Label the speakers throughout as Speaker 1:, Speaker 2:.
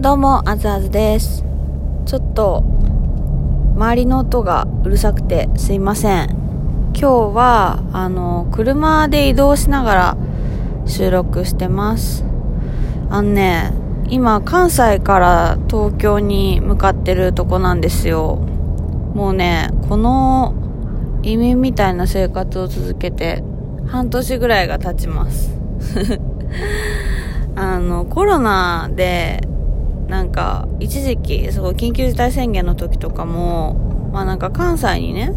Speaker 1: どうも、あずあずです。ちょっと、周りの音がうるさくてすいません。今日は、あの、車で移動しながら収録してます。あのね、今、関西から東京に向かってるとこなんですよ。もうね、この移民みたいな生活を続けて半年ぐらいが経ちます。あの、コロナで、なんか、一時期、そう、緊急事態宣言の時とかも、まあなんか関西にね、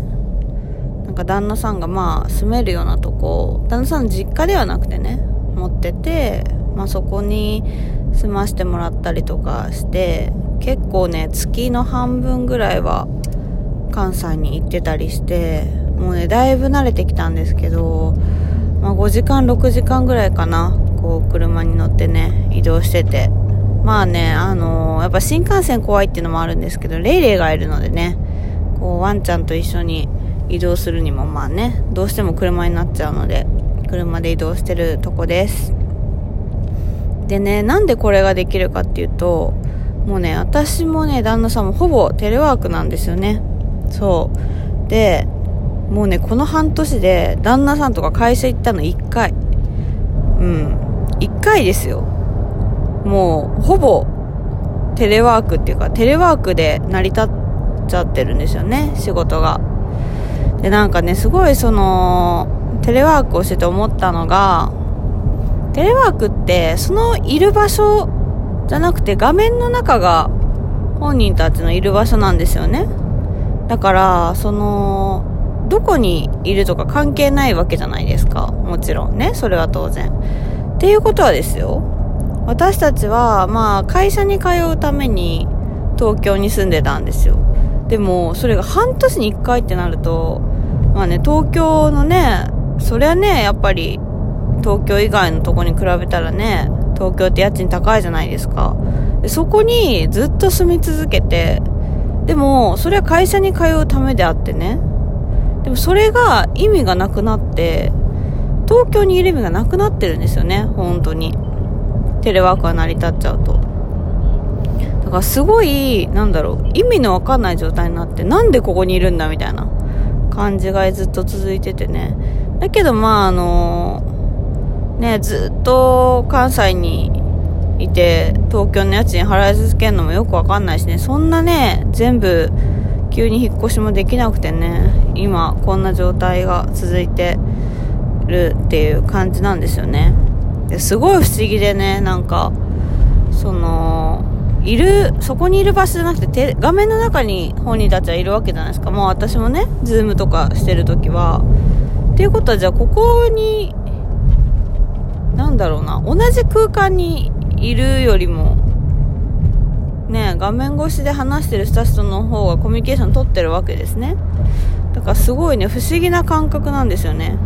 Speaker 1: なんか旦那さんがまあ住めるようなとこ、旦那さん実家ではなくてね、持ってて、まあそこに住ましてもらったりとかして、結構ね、月の半分ぐらいは関西に行ってたりして、もうね、だいぶ慣れてきたんですけど、まあ5時間、6時間ぐらいかな、こう車に乗ってね、移動してて、まあね、あのーやっぱ新幹線怖いっていうのもあるんですけど、レイレイがいるのでね、こうワンちゃんと一緒に移動するにもまあね、どうしても車になっちゃうので、車で移動してるとこです。でね、なんでこれができるかっていうと、もうね、私もね、旦那さんもほぼテレワークなんですよね。そう。で、もうね、この半年で旦那さんとか会社行ったの1回。うん。1回ですよ。もう、ほぼ、テレワークっていうか、テレワークで成り立っちゃってるんですよね、仕事が。で、なんかね、すごいその、テレワークをしてて思ったのが、テレワークって、そのいる場所じゃなくて、画面の中が本人たちのいる場所なんですよね。だから、その、どこにいるとか関係ないわけじゃないですか。もちろんね、それは当然。っていうことはですよ、私たちは、まあ、会社に通うために東京に住んでたんですよ。でも、それが半年に1回ってなると、まあね、東京のね、そりゃね、やっぱり、東京以外のとこに比べたらね、東京って家賃高いじゃないですか。でそこにずっと住み続けて、でも、それは会社に通うためであってね。でもそれが意味がなくなって、東京にいる意味がなくなってるんですよね、本当に。テレワークが成り立っちゃうと。だからすごい、なんだろう、意味のわかんない状態になって、なんでここにいるんだみたいな感じがずっと続いててね。だけどまああの、ね、ずっと関西にいて、東京の家賃払い続けるのもよくわかんないしね、そんなね、全部、急に引っ越しもできなくてね、今こんな状態が続いてるっていう感じなんですよね。ですごい不思議でね、なんか、その、いる、そこにいる場所じゃなくて、画面の中に本人たちはいるわけじゃないですか。もう私もね、ズームとかしてるときは。っていうことは、じゃあここに、なんだろうな、同じ空間にいるよりも、ね、画面越しで話してる人たちとの方がコミュニケーション取ってるわけですね。だからすごいね、不思議な感覚なんですよね。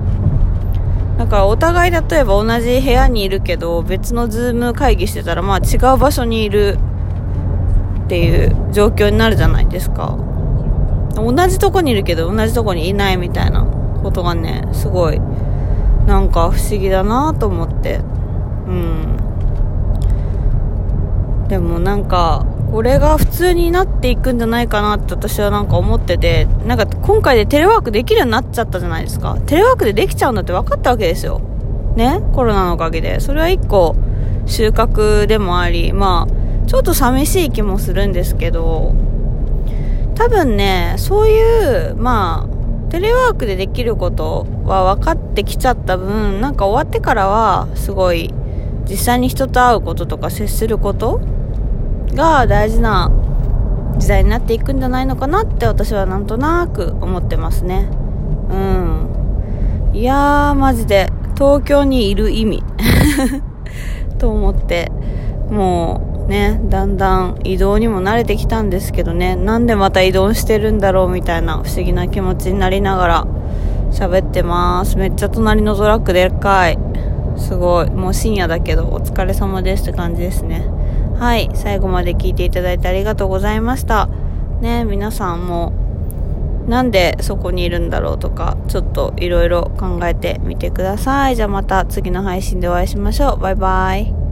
Speaker 1: だからお互い例えば同じ部屋にいるけど別のズーム会議してたらまあ違う場所にいるっていう状況になるじゃないですか。同じとこにいるけど同じとこにいないみたいなことがね、すごいなんか不思議だなと思って。うん。でもなんかこれが普通になっていくんじゃないかなって私はなんか思ってて、なんか今回でテレワークできるようになっちゃったじゃないですか。テレワークでできちゃうんだって分かったわけですよ。ね？コロナのおかげで。それは一個収穫でもあり、まあ、ちょっと寂しい気もするんですけど、多分ね、そういう、まあ、テレワークでできることは分かってきちゃった分、なんか終わってからは、すごい、実際に人と会うこととか接することが大事な時代になっていくんじゃないのかなって私はなんとなく思ってますね。うん。いやー、マジで、東京にいる意味 と思って、もうね、だんだん移動にも慣れてきたんですけどね、なんでまた移動してるんだろうみたいな不思議な気持ちになりながら喋ってます。めっちゃ隣のトラックでっかい。すごい。もう深夜だけど、お疲れ様ですって感じですね。はい。最後まで聞いていただいてありがとうございました。ね、皆さんも、なんでそこにいるんだろうとか、ちょっといろいろ考えてみてください。じゃあまた次の配信でお会いしましょう。バイバイ。